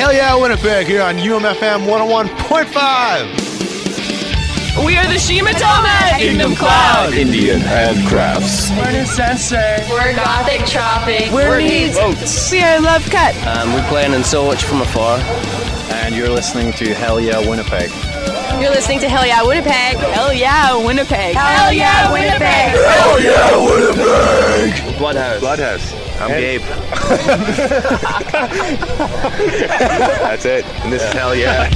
Hell Yeah Winnipeg here on UMFM 101.5. We are the Shimatama Kingdom Cloud, Indian handcrafts. We're Sensei. We're Gothic Tropic. We're Needs. Boats. We are Love Cut. Um, we're playing in so much from afar. And you're listening to Hell Yeah Winnipeg. You're listening to Hell Yeah Winnipeg. Hell yeah, Winnipeg. Hell Yeah Winnipeg. Hell yeah, Winnipeg! Bloodhouse. Bloodhouse. I'm Gabe. That's it. And this is Hell Yeah.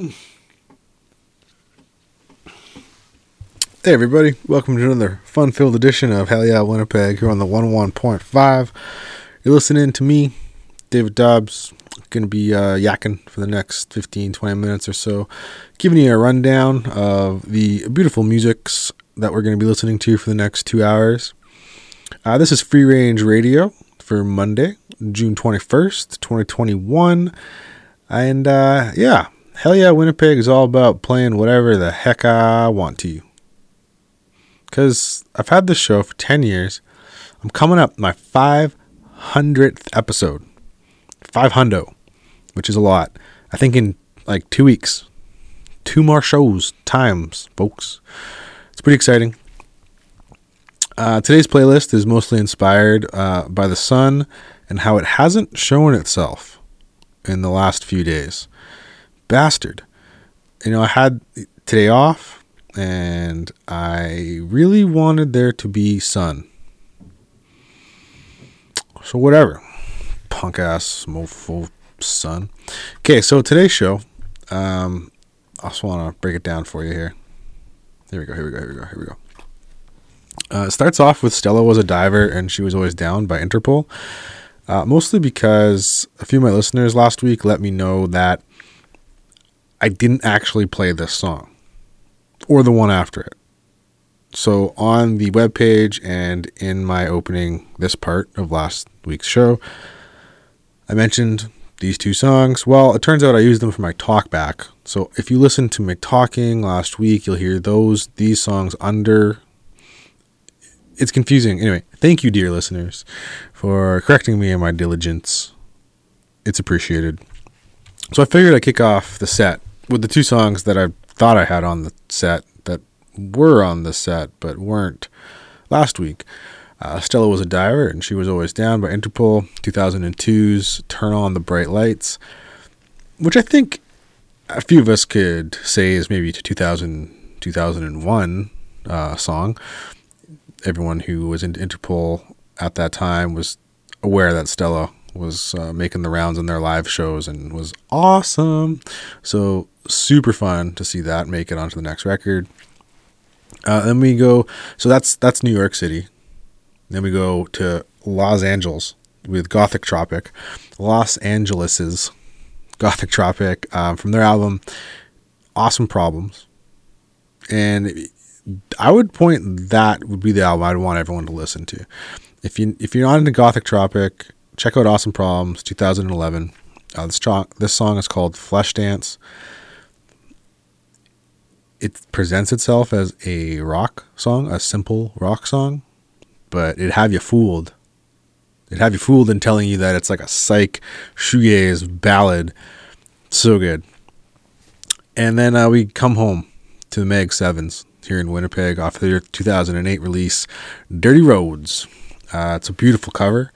Hey everybody, welcome to another fun-filled edition of Hell Yeah Winnipeg here on the 101.5. You're listening to me, David Dobbs, going to be uh, yakking for the next 15, 20 minutes or so, giving you a rundown of the beautiful musics that we're going to be listening to for the next two hours. Uh, this is Free Range Radio for Monday, June 21st, 2021. And uh, yeah, Hell Yeah Winnipeg is all about playing whatever the heck I want to because I've had this show for 10 years. I'm coming up my 500th episode. 500, which is a lot. I think in like two weeks. Two more shows, times, folks. It's pretty exciting. Uh, today's playlist is mostly inspired uh, by the sun and how it hasn't shown itself in the last few days. Bastard. You know, I had today off and I really wanted there to be sun. So whatever, punk ass mofo sun. Okay, so today's show, um, I just want to break it down for you here. Here we go. Here we go. Here we go. Here we go. Uh, it starts off with Stella was a diver and she was always down by Interpol. Uh, mostly because a few of my listeners last week let me know that I didn't actually play this song or the one after it. So on the webpage and in my opening this part of last week's show, I mentioned these two songs. Well, it turns out I used them for my talkback. So if you listen to my talking last week, you'll hear those these songs under it's confusing. Anyway, thank you dear listeners for correcting me in my diligence. It's appreciated. So I figured I'd kick off the set with the two songs that I thought I had on the set that were on the set but weren't last week. Uh, Stella was a diver and she was always down by Interpol 2002's Turn On the Bright Lights, which I think a few of us could say is maybe to 2000, 2001 uh, song. Everyone who was into Interpol at that time was aware that Stella was uh, making the rounds in their live shows and was awesome. So super fun to see that make it onto the next record. Uh, then we go. So that's that's New York City. Then we go to Los Angeles with Gothic Tropic. Los Angeles's Gothic Tropic um, from their album Awesome Problems. And I would point that would be the album I'd want everyone to listen to. If you if you're not into Gothic Tropic, check out Awesome Problems 2011. Uh, this, tro- this song is called Flesh Dance. It presents itself as a rock song, a simple rock song, but it'd have you fooled. It'd have you fooled in telling you that it's like a psych shoegaze ballad. So good. And then uh, we come home to the Meg Sevens here in Winnipeg off their 2008 release, Dirty Roads. Uh, it's a beautiful cover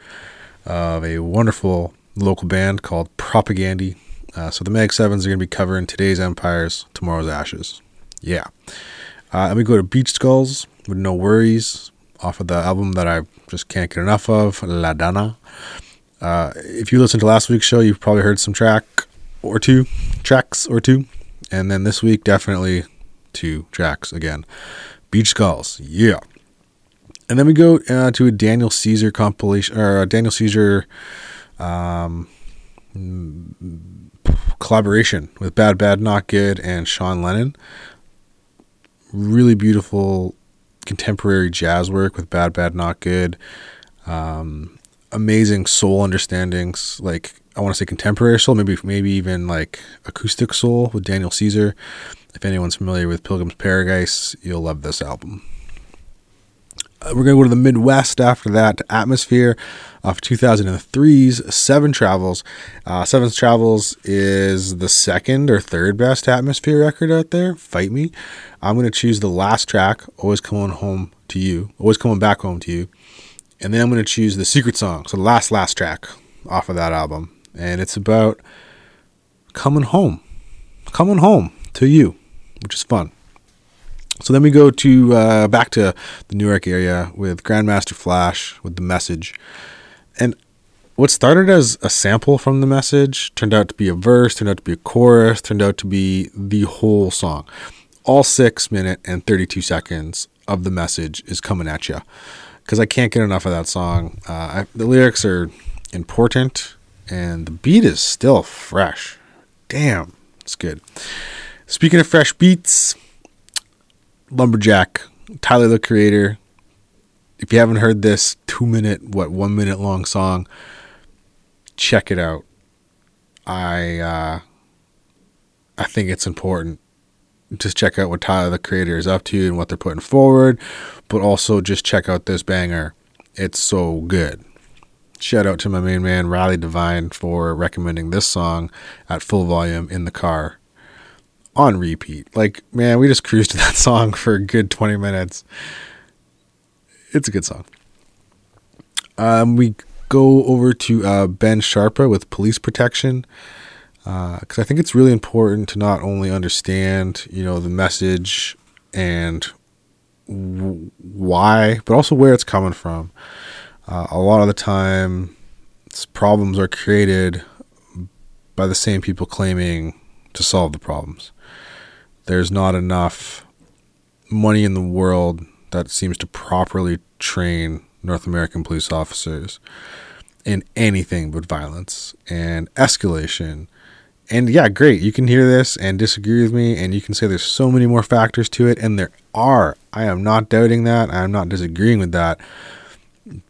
of a wonderful local band called Propagandhi. Uh, so the Meg Sevens are going to be covering today's Empires, tomorrow's Ashes. Yeah. Uh, and we go to Beach Skulls with No Worries off of the album that I just can't get enough of, La Dana. Uh, if you listened to last week's show, you've probably heard some track or two, tracks or two. And then this week, definitely two tracks again. Beach Skulls, yeah. And then we go uh, to a Daniel Caesar compilation or a Daniel Caesar um, collaboration with Bad Bad Not Good and Sean Lennon. Really beautiful contemporary jazz work with Bad Bad Not Good. Um, amazing soul understandings, like I want to say contemporary soul, maybe maybe even like acoustic soul with Daniel Caesar. If anyone's familiar with Pilgrim's Paradise, you'll love this album. Uh, we're going to go to the Midwest after that Atmosphere of 2003's Seven Travels. Uh, Seven Travels is the second or third best Atmosphere record out there. Fight me. I'm going to choose the last track, Always Coming Home to You, Always Coming Back Home to You. And then I'm going to choose the secret song, so the last, last track off of that album. And it's about coming home, coming home to you, which is fun. So then we go to uh, back to the New York area with Grandmaster Flash with the message, and what started as a sample from the message turned out to be a verse, turned out to be a chorus, turned out to be the whole song. All six minute and thirty two seconds of the message is coming at you because I can't get enough of that song. Uh, I, the lyrics are important, and the beat is still fresh. Damn, it's good. Speaking of fresh beats, Lumberjack, Tyler the Creator. If you haven't heard this two minute, what, one minute long song, check it out. I uh, I think it's important. Just check out what Tyler the Creator is up to and what they're putting forward, but also just check out this banger. It's so good. Shout out to my main man Riley Divine for recommending this song at full volume in the car on repeat. Like, man, we just cruised to that song for a good 20 minutes. It's a good song. Um, we go over to uh, Ben Sharpa with Police Protection because uh, I think it's really important to not only understand, you know, the message and w- why, but also where it's coming from. Uh, a lot of the time, problems are created by the same people claiming to solve the problems. There's not enough money in the world that seems to properly train North American police officers in anything but violence and escalation. And yeah, great. You can hear this and disagree with me, and you can say there's so many more factors to it, and there are. I am not doubting that. I am not disagreeing with that.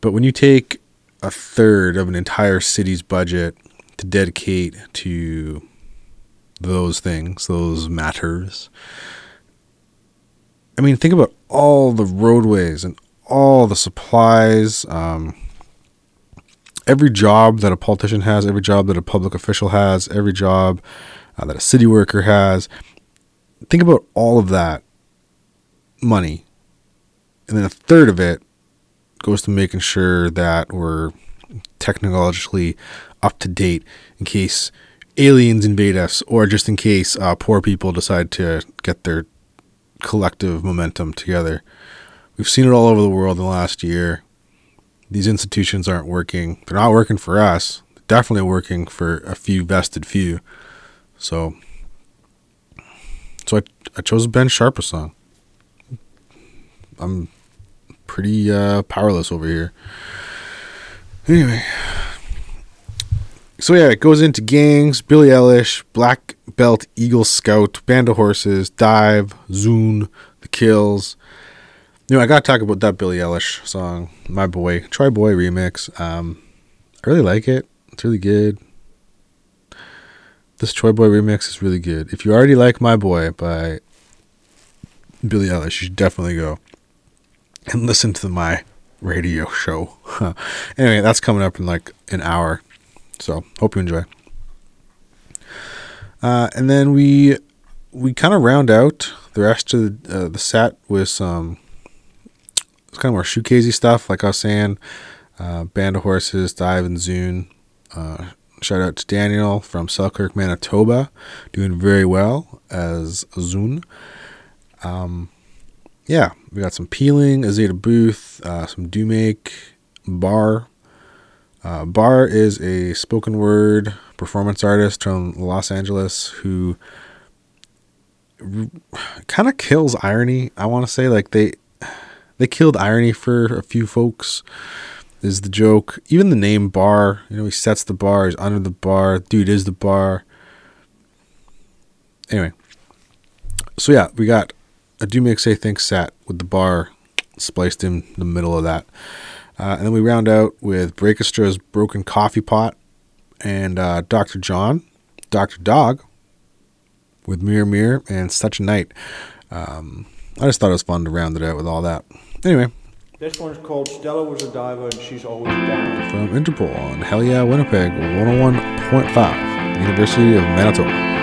But when you take a third of an entire city's budget to dedicate to those things, those matters. I mean, think about all the roadways and all the supplies, um, every job that a politician has, every job that a public official has, every job uh, that a city worker has. Think about all of that money. And then a third of it goes to making sure that we're technologically up to date in case aliens invade us, or just in case uh, poor people decide to get their collective momentum together. We've seen it all over the world in the last year. These institutions aren't working. They're not working for us. They're definitely working for a few vested few. So, so I, I chose a Ben Sharpa song. I'm pretty uh, powerless over here. Anyway, so yeah, it goes into gangs, Billie Eilish, Black Belt Eagle Scout, Band of Horses, Dive, Zune, The Kills. You know, I gotta talk about that Billie Eilish song, My Boy, TroyBoi remix. Um, I really like it. It's really good. This TroyBoi remix is really good. If you already like My Boy by Billie Eilish, you should definitely go and listen to my radio show. anyway, that's coming up in like an hour. So hope you enjoy. Uh, and then we we kind of round out the rest of the, uh, the set with some it's kind of more shoegazy stuff, like I was saying. Uh, Band of Horses, Dive and Zune. Uh, shout out to Daniel from Selkirk, Manitoba, doing very well as Zune. Um, yeah, we got some Peeling, Azeta Booth, uh, some Do Make, Bar, uh, Bar is a spoken word performance artist from Los Angeles who r- kind of kills irony. I want to say like they They killed irony for a few folks. Is the joke. Even the name bar, you know, he sets the bar, he's under the bar, dude is the bar. Anyway. So yeah, we got a Do Make Say Think set with the bar spliced in the middle of that. Uh, and then we round out with Breakestra's Broken Coffee Pot and uh, Dr. John, Dr. Dog with Mirror Mirror and Such a Night. Um, I just thought it was fun to round it out with all that. Anyway, This one's called Stella Was a Diver and She's Always Down. from Interpol on Hell Yeah Winnipeg 101.5, University of Manitoba.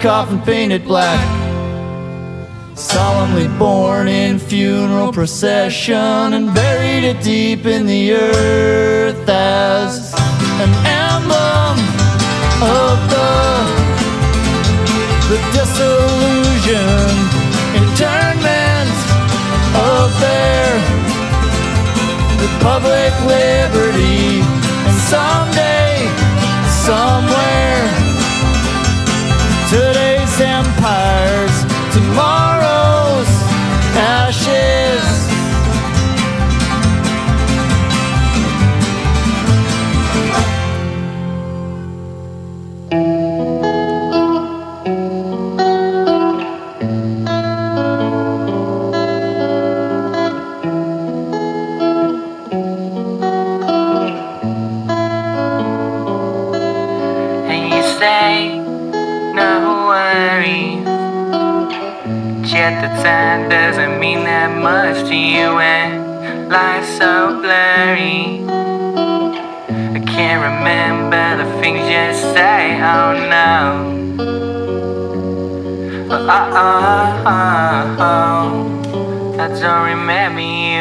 coffin painted black. Solemnly born in funeral procession and buried it deep in the earth as an emblem of the, the disillusion, internment of their public liberty. And someday. that doesn't mean that much to you and life's so blurry. I can't remember the things you say, oh no. Oh, oh, oh, oh, I don't remember you.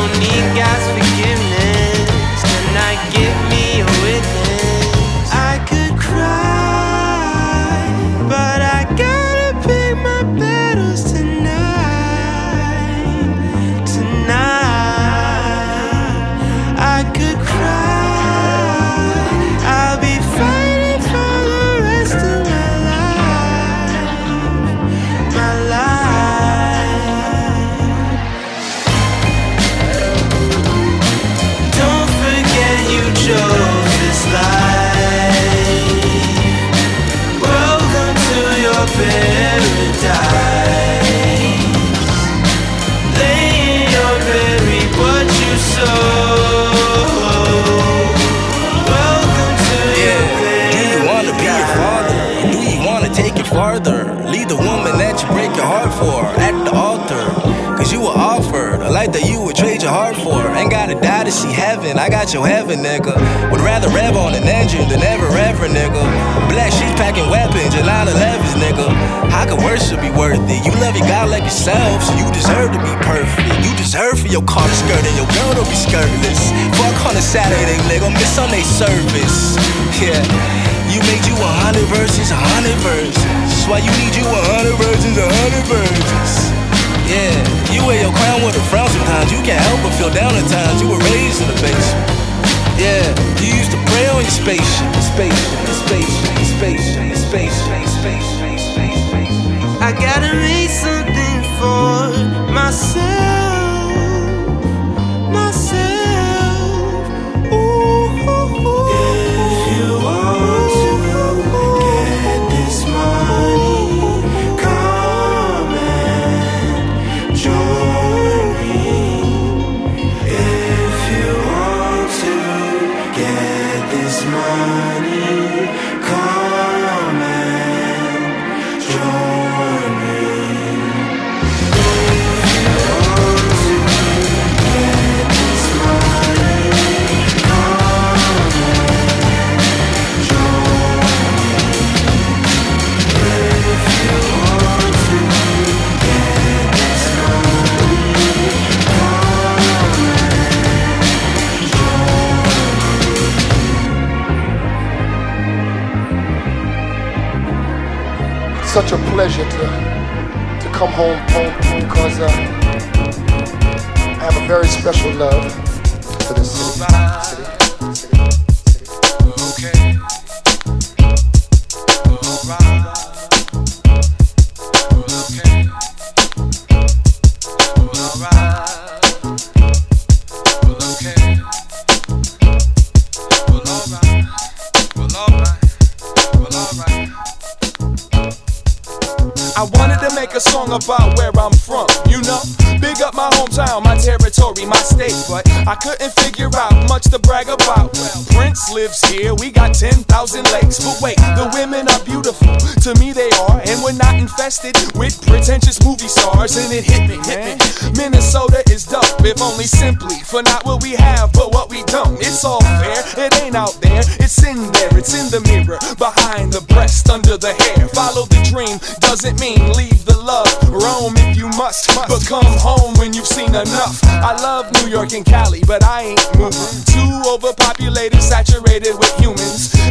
don't need God's forgiveness.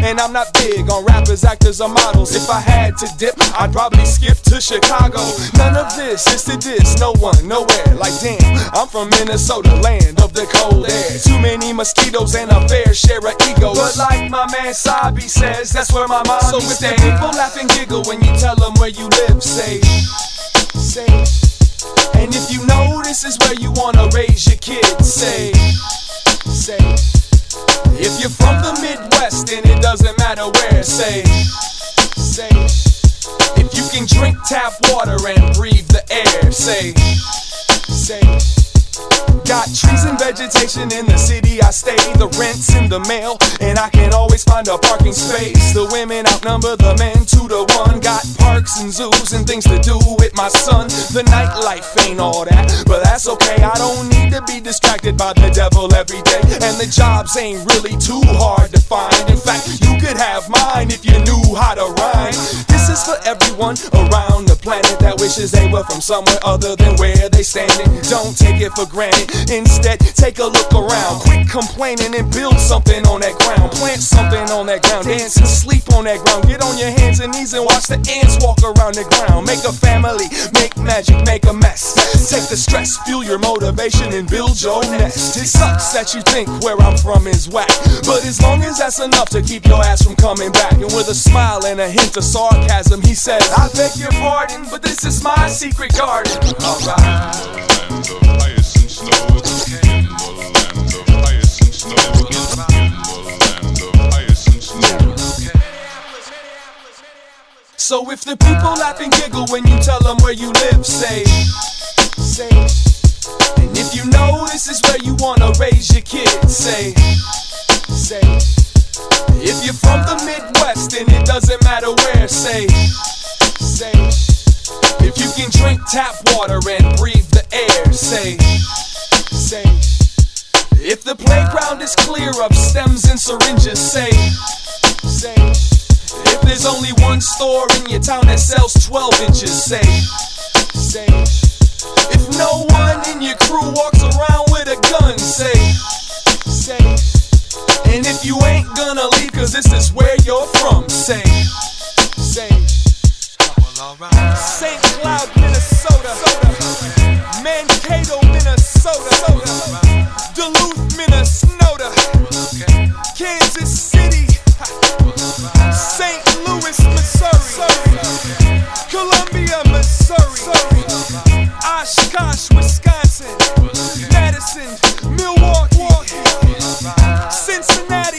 And I'm not big on rappers, actors, or models. If I had to dip, I'd probably skip to Chicago. None of this is to this, no one, nowhere. Like, damn, I'm from Minnesota, land of the cold air. Too many mosquitoes and a fair share of egos. But like my man Sabi says, that's where my mom So if the people laugh and giggle when you tell them where you live, say, say. And if you know this is where you wanna raise your kids, say, say. If you're from the Midwest, then it doesn't matter where. Say, say. If you can drink tap water and breathe the air, say, say. Got trees and vegetation in the city I stay. The rent's in the mail, and I can always find a parking space. The women outnumber the men two to one. Got parks and zoos and things to do with my son. The nightlife ain't all that, but that's okay. I don't need to be distracted by the devil every day. And the jobs ain't really too hard to find. In fact, you could have mine if you knew how to rhyme. This is for everyone around the planet that wishes they were from somewhere other than where they standing. Don't take it for granted. Instead, take a look around. Quit complaining and build something on that ground. Plant something on that ground. Dance and sleep on that ground. Get on your hands and knees and watch the ants walk around the ground. Make a family, make magic, make a mess. Take the stress, fuel your motivation, and build your nest. It sucks that you think where I'm from is whack. But as long as that's enough to keep your ass from coming back. And with a smile and a hint of sarcasm, he says, I beg your pardon, but this is my secret garden. Alright. So if the people laugh and giggle when you tell them where you live, say, say. And if you know this is where you wanna raise your kids, say, say. If you're from the Midwest and it doesn't matter where, say, say. If you can drink tap water and breathe the air, say, say. If the playground is clear of stems and syringes, say, say. If there's only one store in your town that sells 12 inches, say, say. If no one in your crew walks around with a gun, say, say. And if you ain't gonna leave, cause this is where you're from, say, say. St. Cloud, Minnesota. Mankato, Minnesota. Duluth, Minnesota. Kansas City. St. Louis, Missouri. Columbia, Missouri. Oshkosh, Wisconsin. Madison, Milwaukee. Cincinnati,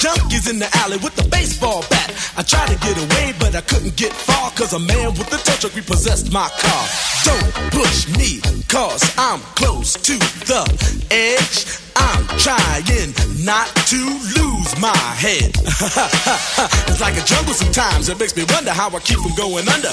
junkies in the alley with the baseball bat. I tried to get away, but I couldn't get far, cause a man with a tow truck repossessed my car. Don't push me, cause I'm close to the edge. I'm trying not to lose my head. it's like a jungle sometimes. It makes me wonder how I keep from going under.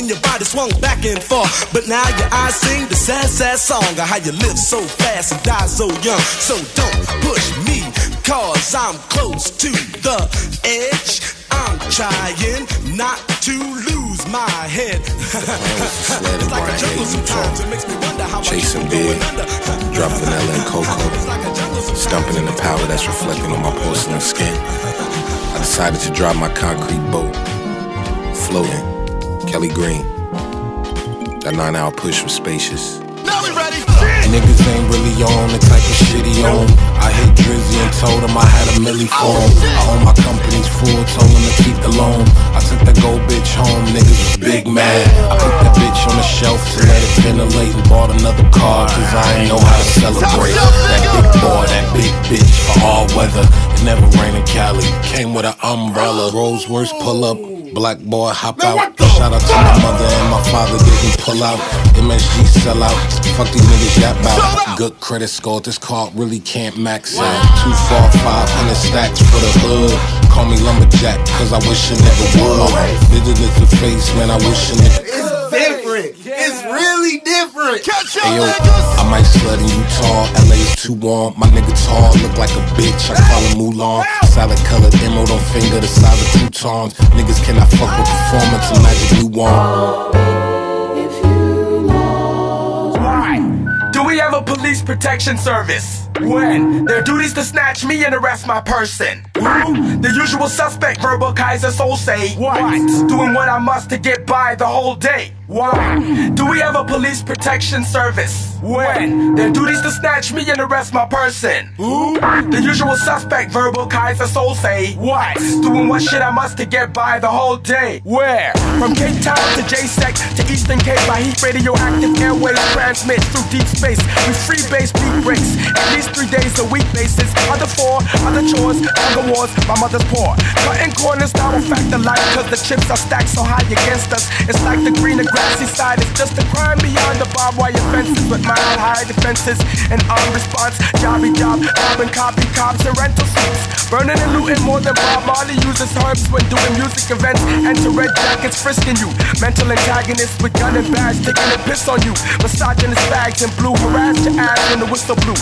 and your body swung back and forth. But now your eyes sing the sad, sad song of how you live so fast and die so young. So don't push me, cause I'm close to the edge. I'm trying not to lose my head. it's like a jungle sometimes. It makes me wonder how Chasing beer, drop vanilla and cocoa, stumping in the powder that's reflecting on my porcelain skin. I decided to drive my concrete boat, floating, Kelly Green. That nine hour push was spacious. Now we ready. Niggas ain't really on the type of shit he on. I hit Drizzy and told him I had a milli oh, for him. I own my company's full, told him to keep the loan. I took that gold bitch home, niggas was big mad. I put that bitch on the shelf to let it ventilate and bought another car, cause I ain't know how to celebrate. That big boy, that big bitch for all weather. It never rained in Cali. Came with an umbrella, Rolls Royce pull up. Black boy hop out. Shout out to my mother and my father didn't pull out. MSG sell out. Fuck these niggas yap out. Good credit score. This card really can't max out. Two, four, five hundred stacks for the hood. Call me lumberjack, cause I wish a nigga would. Did it the face, man. I wish a nigga. It's different. It's really different. Catch Hey yo, I might slut in Utah, LA's too warm. My nigga tall, look like a bitch. I call him Mulan. Solid colored emerald on finger the size of croutons. Niggas cannot fuck with performance and magic you want. Do we have a police protection service? When their duties to snatch me and arrest my person. Who? The usual suspect, verbal Keyser Söze. What? Doing what I must to get by the whole day. Why? Do we have a police protection service? When their duties to snatch me and arrest my person. Who? The usual suspect, verbal Keyser Söze. What? Doing what shit I must to get by the whole day. Where? From Cape Town to JSEC to Eastern Cape, by heat radioactive airways transmit through deep space with free base beat breaks. Least three days a week basis. Other four, other chores, other wars, my mother's poor. Cutting corners now a fact of life, cause the chips are stacked so high against us. It's like the greener grassy side, it's just a crime beyond the barbed wire fences with mile high defenses and armed response. Jobby job, robbing copy cops and rental suits. Burning and looting more than Bob Marley uses herbs when doing music events. Enter red jackets frisking you. Mental antagonists with gun and badge taking a piss on you. Misogynist bags and blue harass your ass when the whistle blew.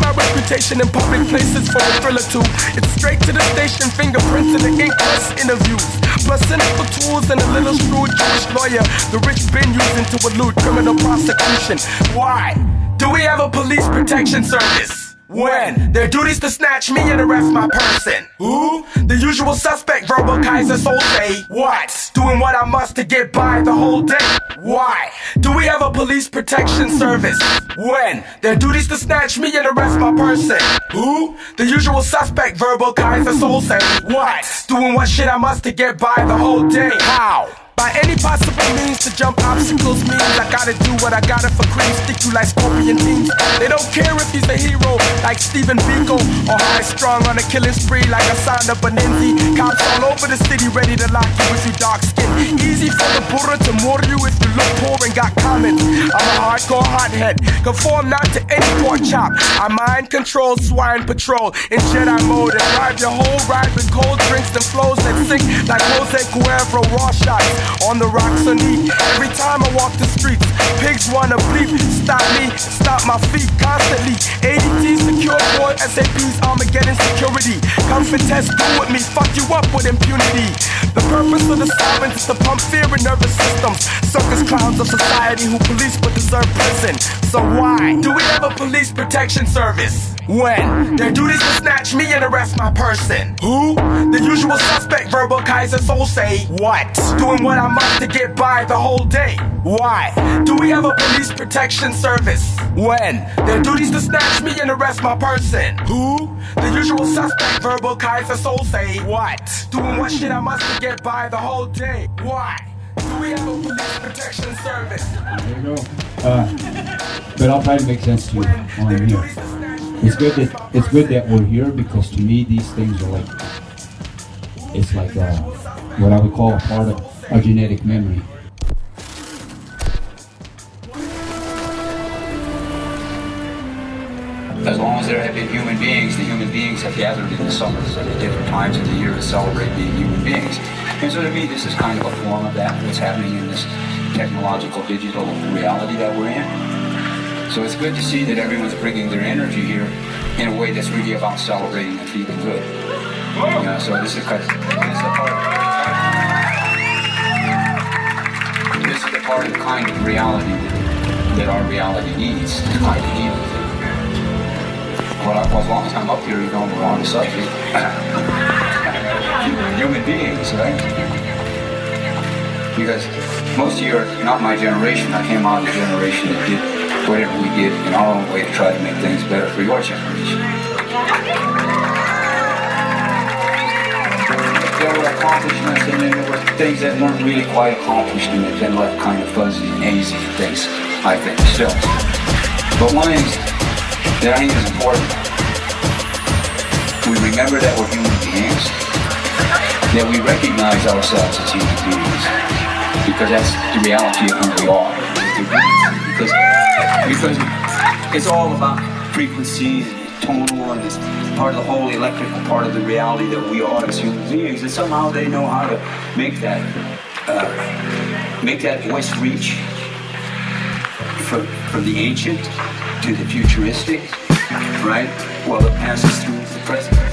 My reputation in public places for a thrill or two. It's straight to the station, fingerprints in the ink plus interviews. Plus cynical tools and a little shrewd Jewish lawyer. The rich been using to elude criminal prosecution. Why? Do we have a police protection service? When their duties to snatch me and arrest my person. Who? The usual suspect, verbal Keyser Söze. What? Doing what I must to get by the whole day. Why? Do we have a police protection service? When their duties to snatch me and arrest my person. Who? The usual suspect, verbal Keyser Söze. What? Doing what shit I must to get by the whole day. How? By any possible means to jump obstacles means I gotta do what I gotta for cream. Stick you like scorpion teams. They don't care if he's a hero like Steven Biko or high strong on a killing spree like Asanda Benenzi. Cops all over the city ready to lock you with your dark skin. Easy for the Buddha to murder you if you look poor and got comments. I'm a hardcore hothead. Conform not to any pork chop. I mind control swine patrol in Jedi mode and ride your whole ride with cold drinks and flows that sink like Jose Cuervo raw shots on the rocks on E. Every time I walk the streets, pigs wanna bleep. Stop me, stop my feet constantly. ADT secure boy, SAP's Armageddon security. Come for test, do with me, fuck you up with impunity. The purpose of the sirens is to pump fear in nervous systems. Circus clowns of society who police but deserve prison. So why do we have a police protection service? When their duties to snatch me and arrest my person. Who? The usual suspect, verbal Keyser Söze. What? Doing what I must to get by the whole day. Why? Do we have a police protection service? When their duties to snatch me and arrest my person. Who? The usual suspect, verbal Keyser Söze. What? Doing what shit I must to get by the whole day. Why? Do we have a police protection service? There you go. Uh, but I'll try to make sense to you while I'm here. It's good that it's good that we're here because to me these things are like it's like uh, what I would call a part of our genetic memory. As long as there have been human beings, the human beings have gathered in the summers at different times of the year to celebrate being human beings. And so to me, this is kind of a form of that, what's happening in this technological, digital reality that we're in. So it's good to see that everyone's bringing their energy here in a way that's really about celebrating and feeling good. So this is, this is a part part of the kind of reality that, our reality needs to kind of deal with it. Well, as long as I'm up here, you know, we're on the subject. Human beings, right? Because most of you are not my generation. I came out of the generation that did whatever we did in our own way to try to make things better for your generation. There were accomplishments and then there were things that weren't really quite accomplished and they've been left kind of fuzzy and hazy things, I think, still. But one thing that I think is important, we remember that we're human beings, that we recognize ourselves as human beings, because that's the reality of who we are. Because, because it's all about frequency tonal and it's part of the whole electrical part of the reality that we are as human beings. And somehow they know how to make that uh, make that voice reach from, from the ancient to the futuristic right? Well, it passes through the present.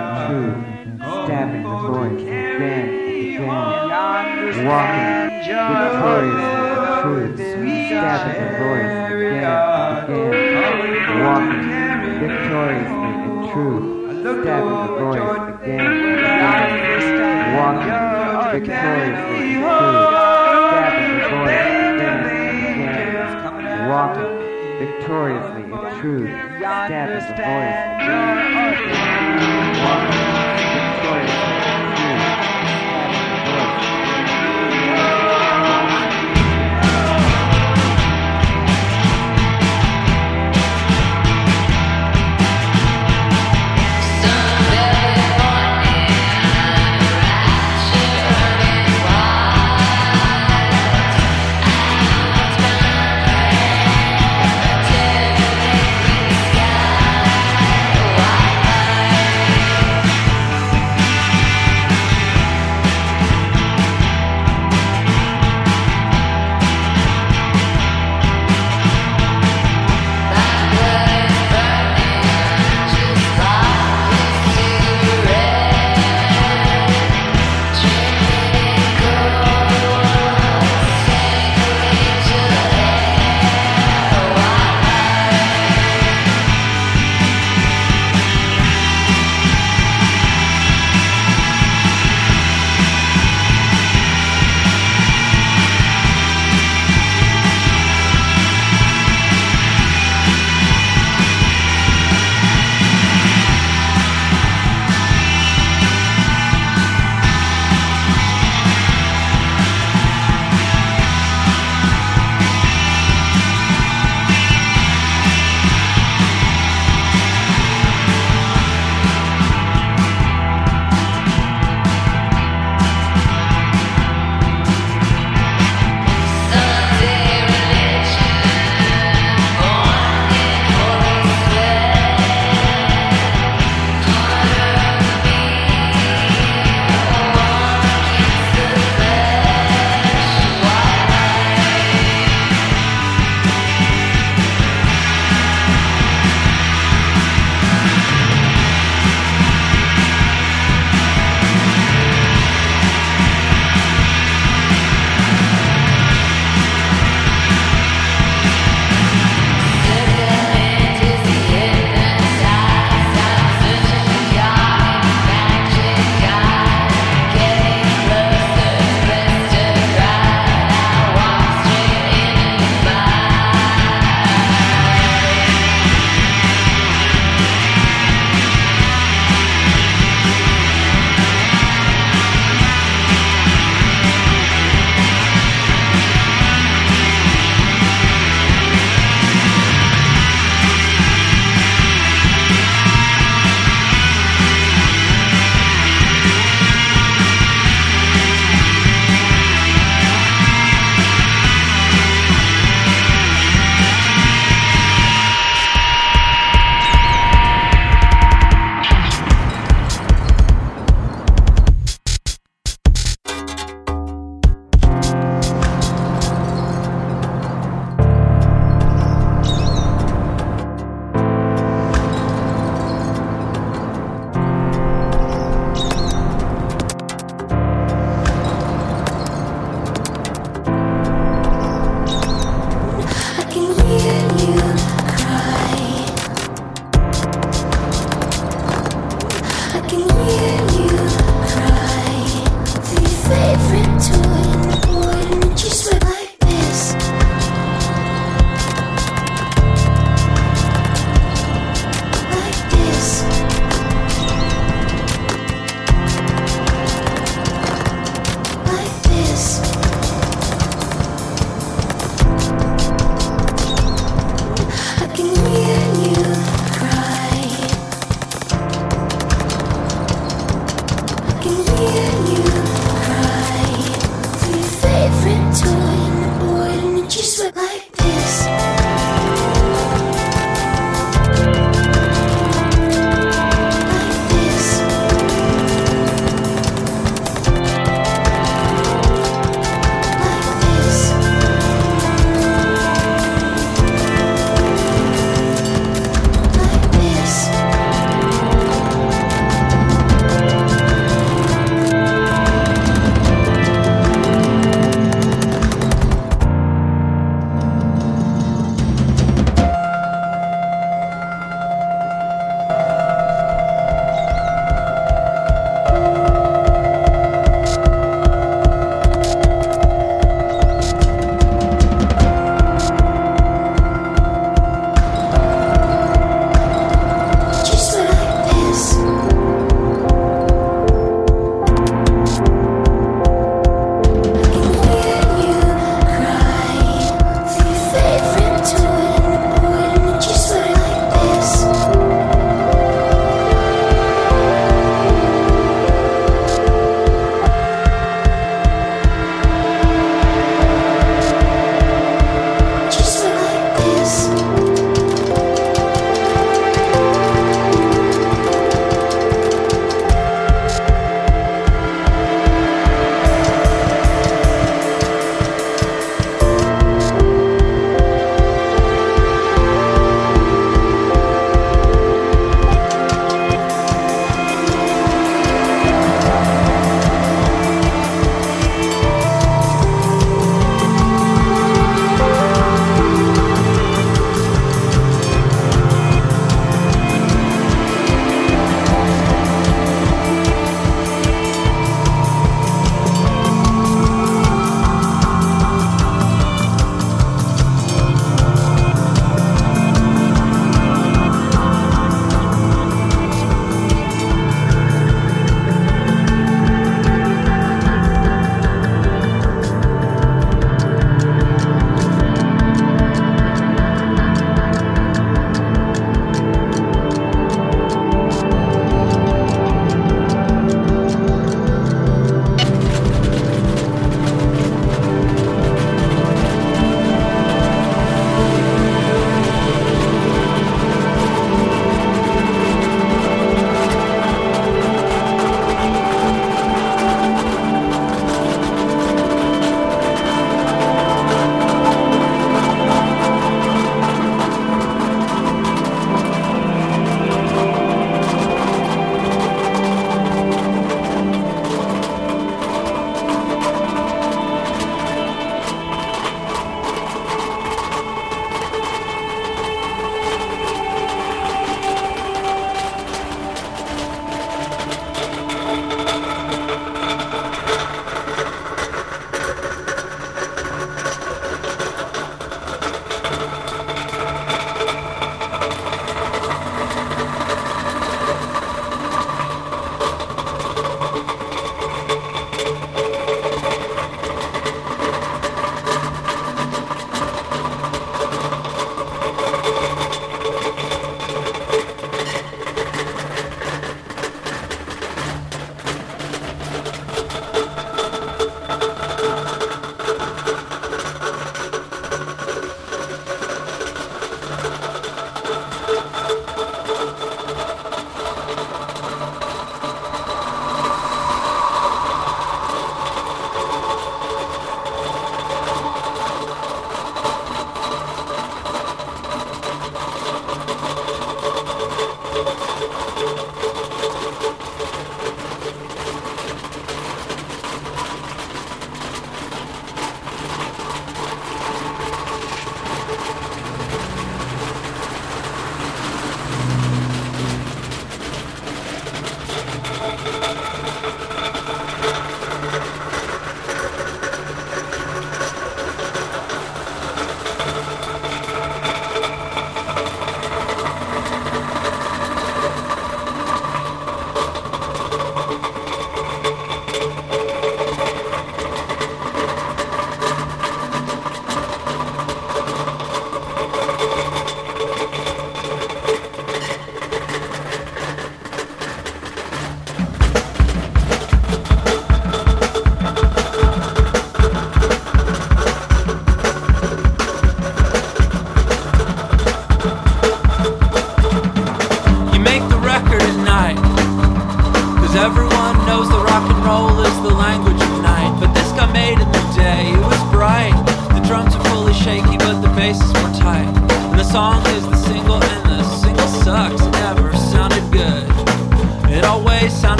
And true, stabbing the voice again, again, walking victoriously and true, stabbing the voice again, again, walking victoriously and true, stabbing the voice again, again, walking victoriously and true, stabbing the voice again, again, walking victoriously and true, stabbing the voice. again, walking victoriously and true, stabbing the voice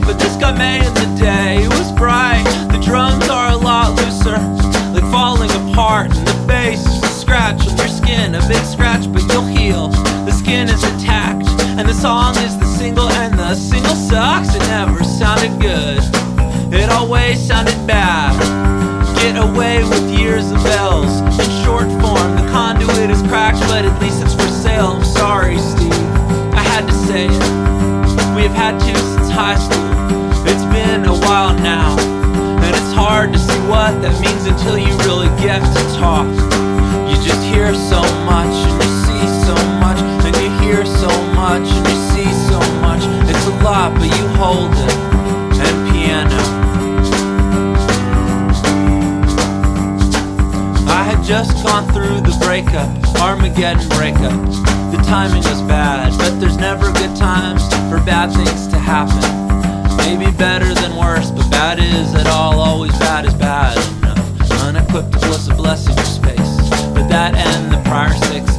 but this got made in the day. It was bright. The drums are a lot looser, like falling apart, and the bass is a scratch on your skin. A big scratch, but you'll heal. The skin is intact, and the song is the single, and the single sucks. It never sounded good. It always sounded cost. You just hear so much and you see so much and you hear so much and you see so much. It's a lot, but you hold it. And piano. I had just gone through the breakup, Armageddon breakup. The timing was bad, but there's never good times for bad things to happen. Maybe better than worse, but bad is at all, always bad is bad blessed space. But that and the prior six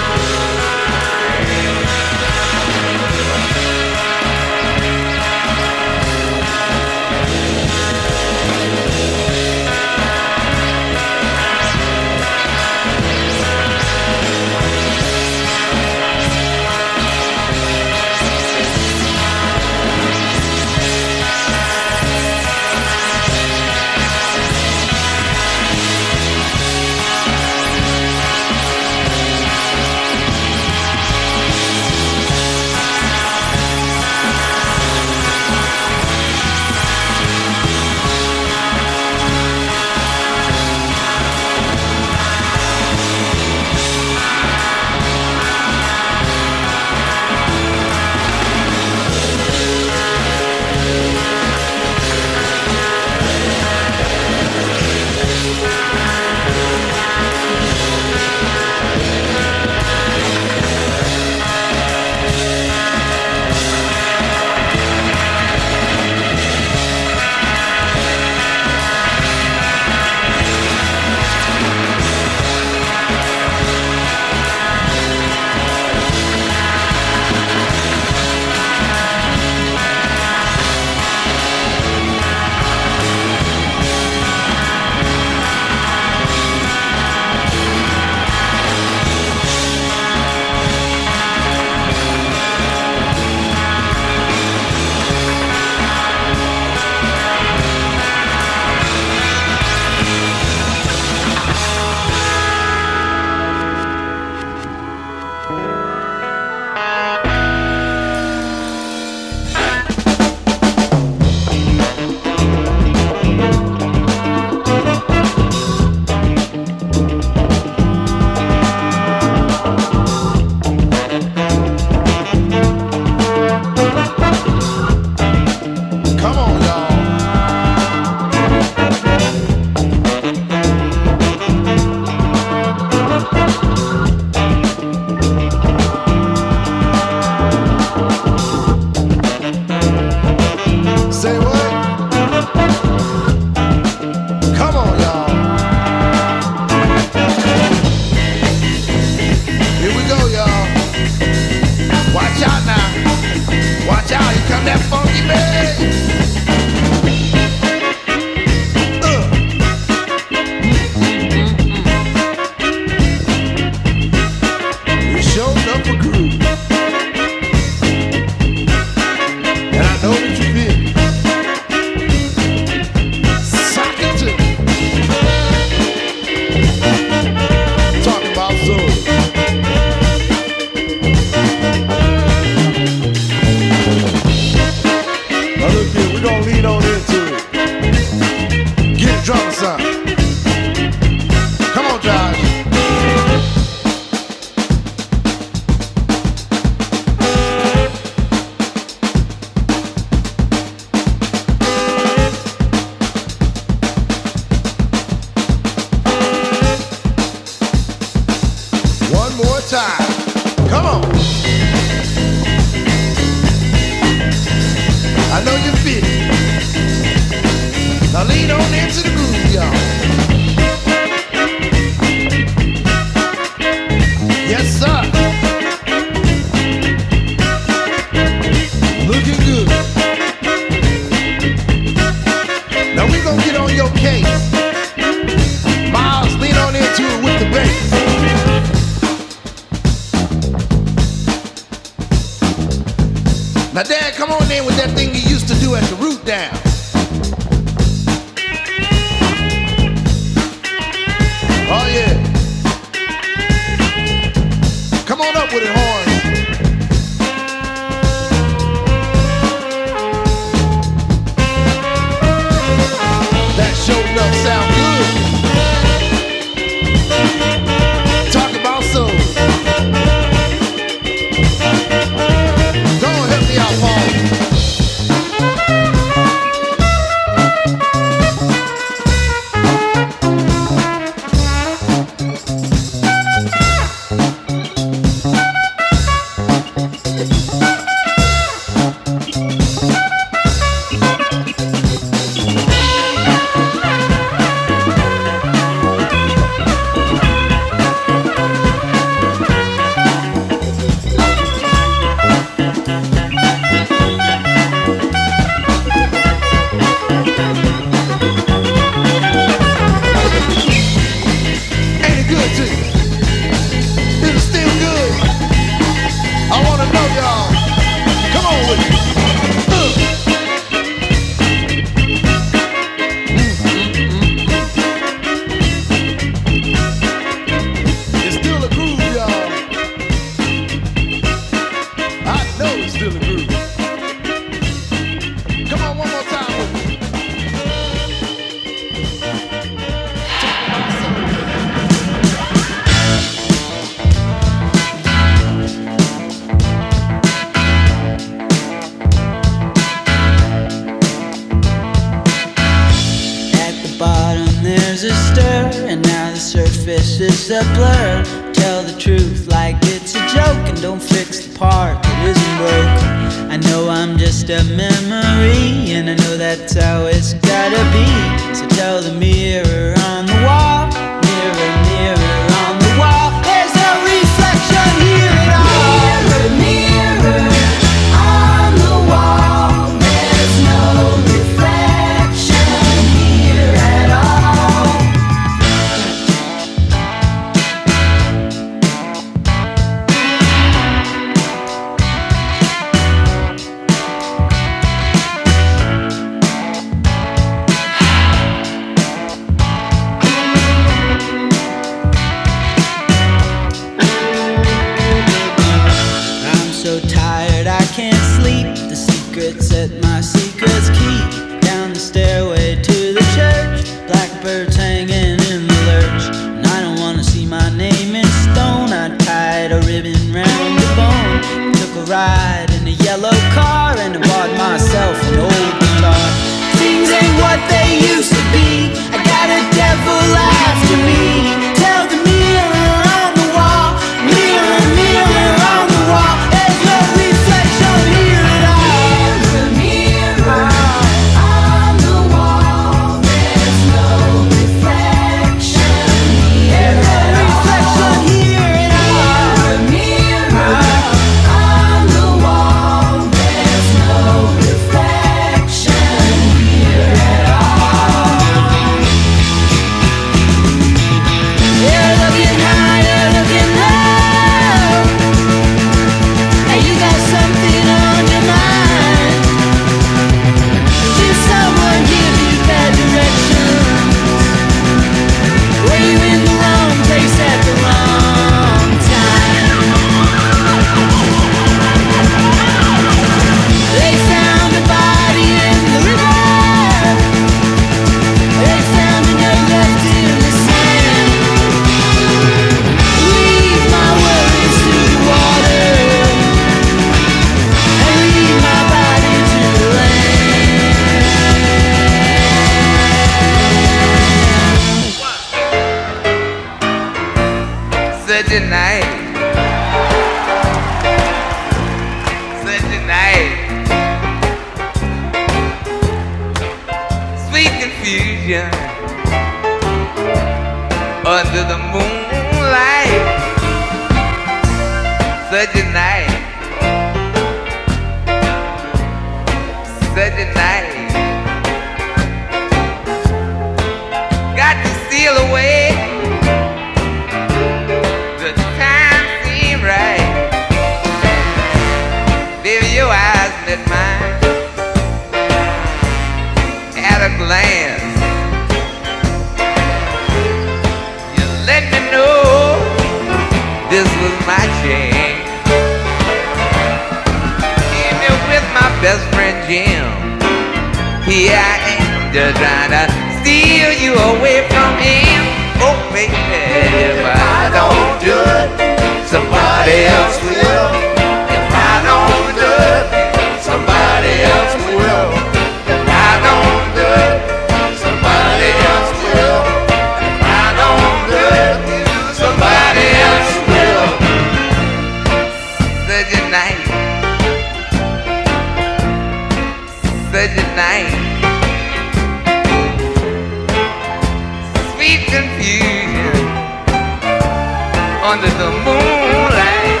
under the moonlight.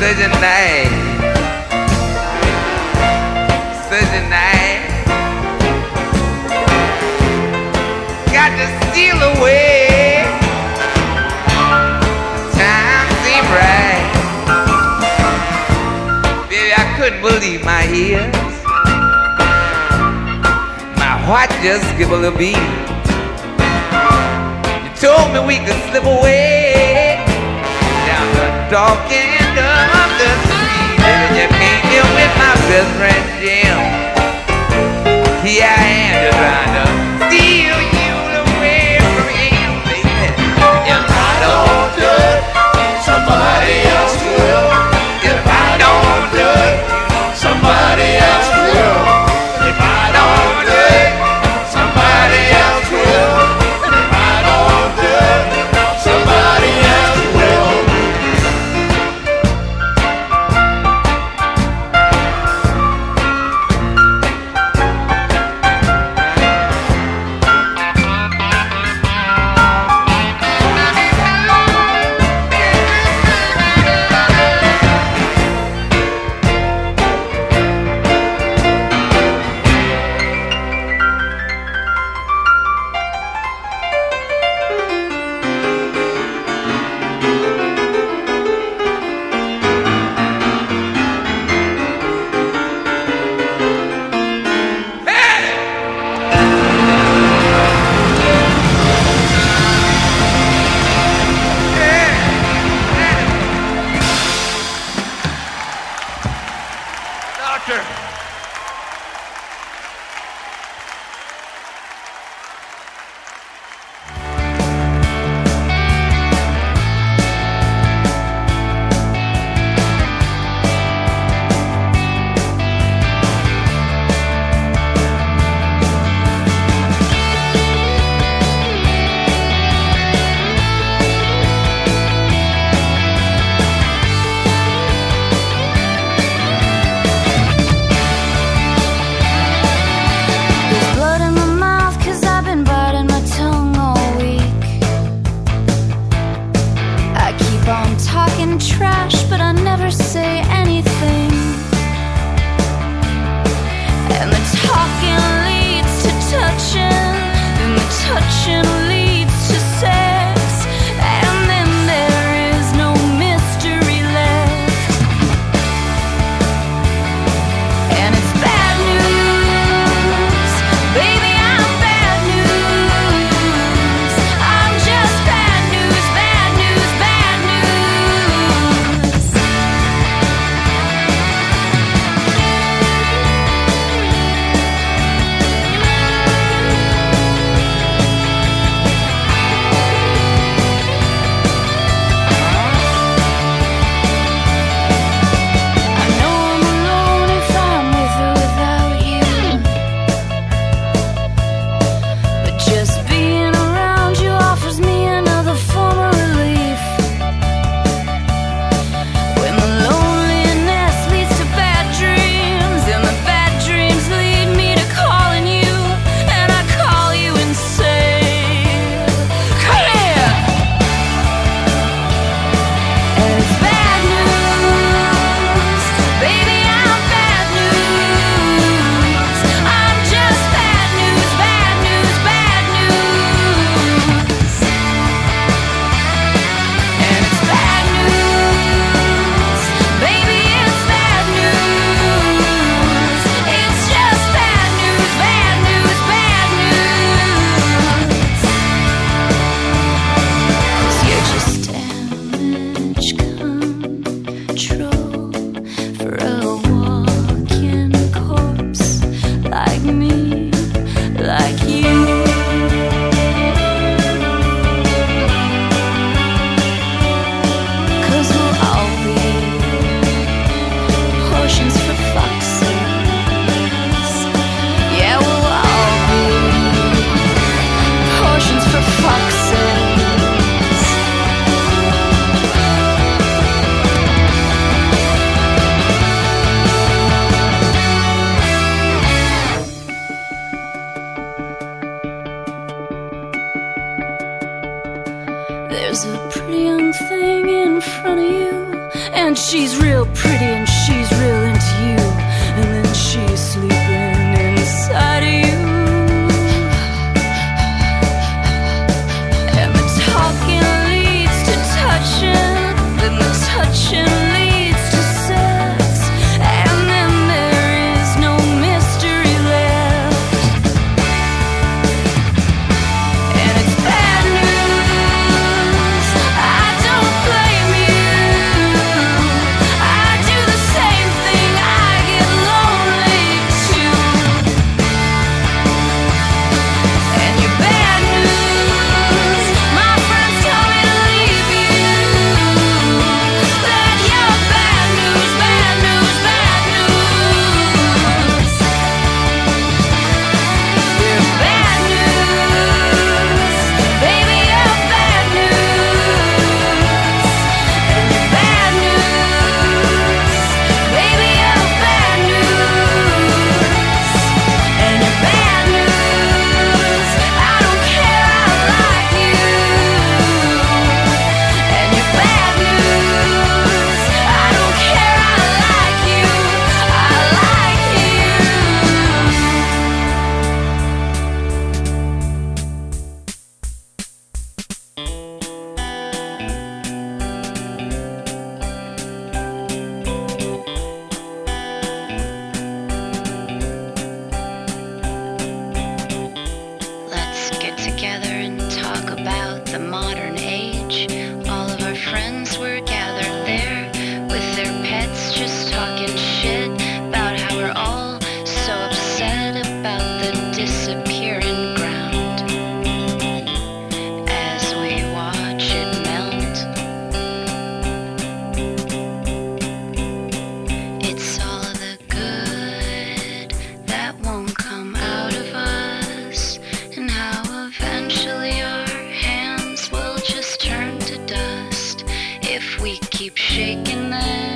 Such a night, such a night. Got to steal away. Time seemed right. Baby, I couldn't believe my ears. My heart just give a little beat. Told me we could slip away down the dark end of the street. And you came here with my best friend Jim. Here I am just trying to steal you away from him, baby. If I don't do somebody keep shaking them.